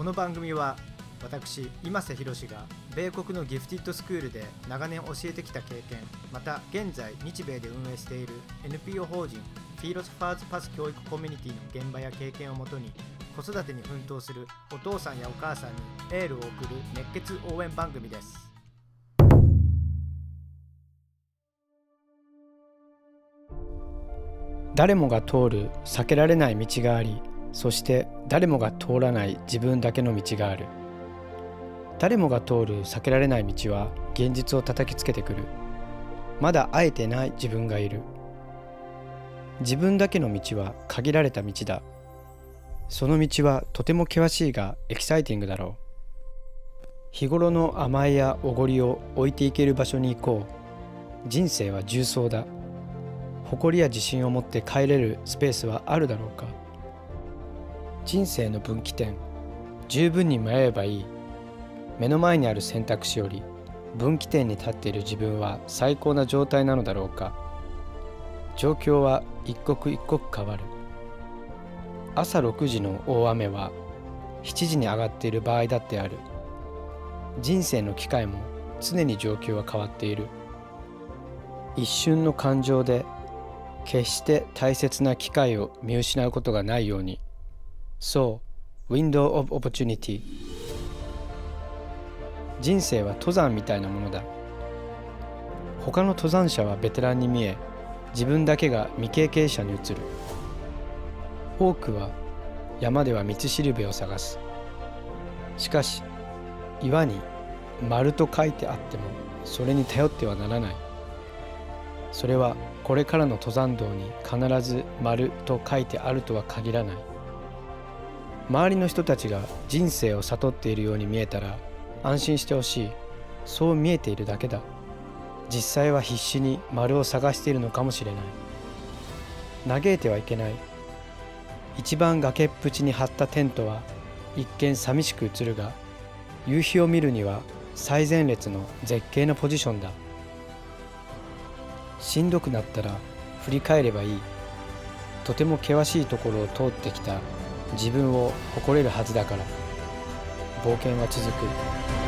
この番組は私今瀬宏が米国のギフティッドスクールで長年教えてきた経験また現在日米で運営している NPO 法人フィーロスファーズパス教育コミュニティの現場や経験をもとに子育てに奮闘するお父さんやお母さんにエールを送る熱血応援番組です。誰もが通る避けられない道がありそして誰もが通らない自分だけの道がある。誰もが通る避けられない道は現実を叩きつけてくる。まだ会えてない自分がいる。自分だけの道は限られた道だ。その道はとても険しいがエキサイティングだろう。日頃の甘えやおごりを置いていける場所に行こう。人生は重曹だ。誇りや自信を持って帰れるスペースはあるだろうか。人生の分岐点十分に迷えばいい。目の前にある選択肢より分岐点に立っている自分は最高な状態なのだろうか。状況は一刻一刻変わる。朝6時の大雨は7時に上がっている場合だってある。人生の機会も常に状況は変わっている。一瞬の感情で決して大切な機会を見失うことがないようにそう Window of Opportunity 人生は登山みたいなものだ。他の登山者はベテランに見え自分だけが未経験者に移る。多くは山では道しるべを探す。しかし岩に丸と書いてあってもそれに頼ってはならない。それはこれからの登山道に必ず丸と書いてあるとは限らない。周りの人たちが人生を悟っているように見えたら安心してほしい。そう見えているだけだ。実際は必死に丸を探しているのかもしれない。嘆いてはいけない。一番崖っぷちに張ったテントは一見寂しく映るが夕日を見るには最前列の絶景のポジションだ。しんどくなったら振り返ればいい。とても険しいところを通ってきた。自分を誇れるはずだから。冒険は続く。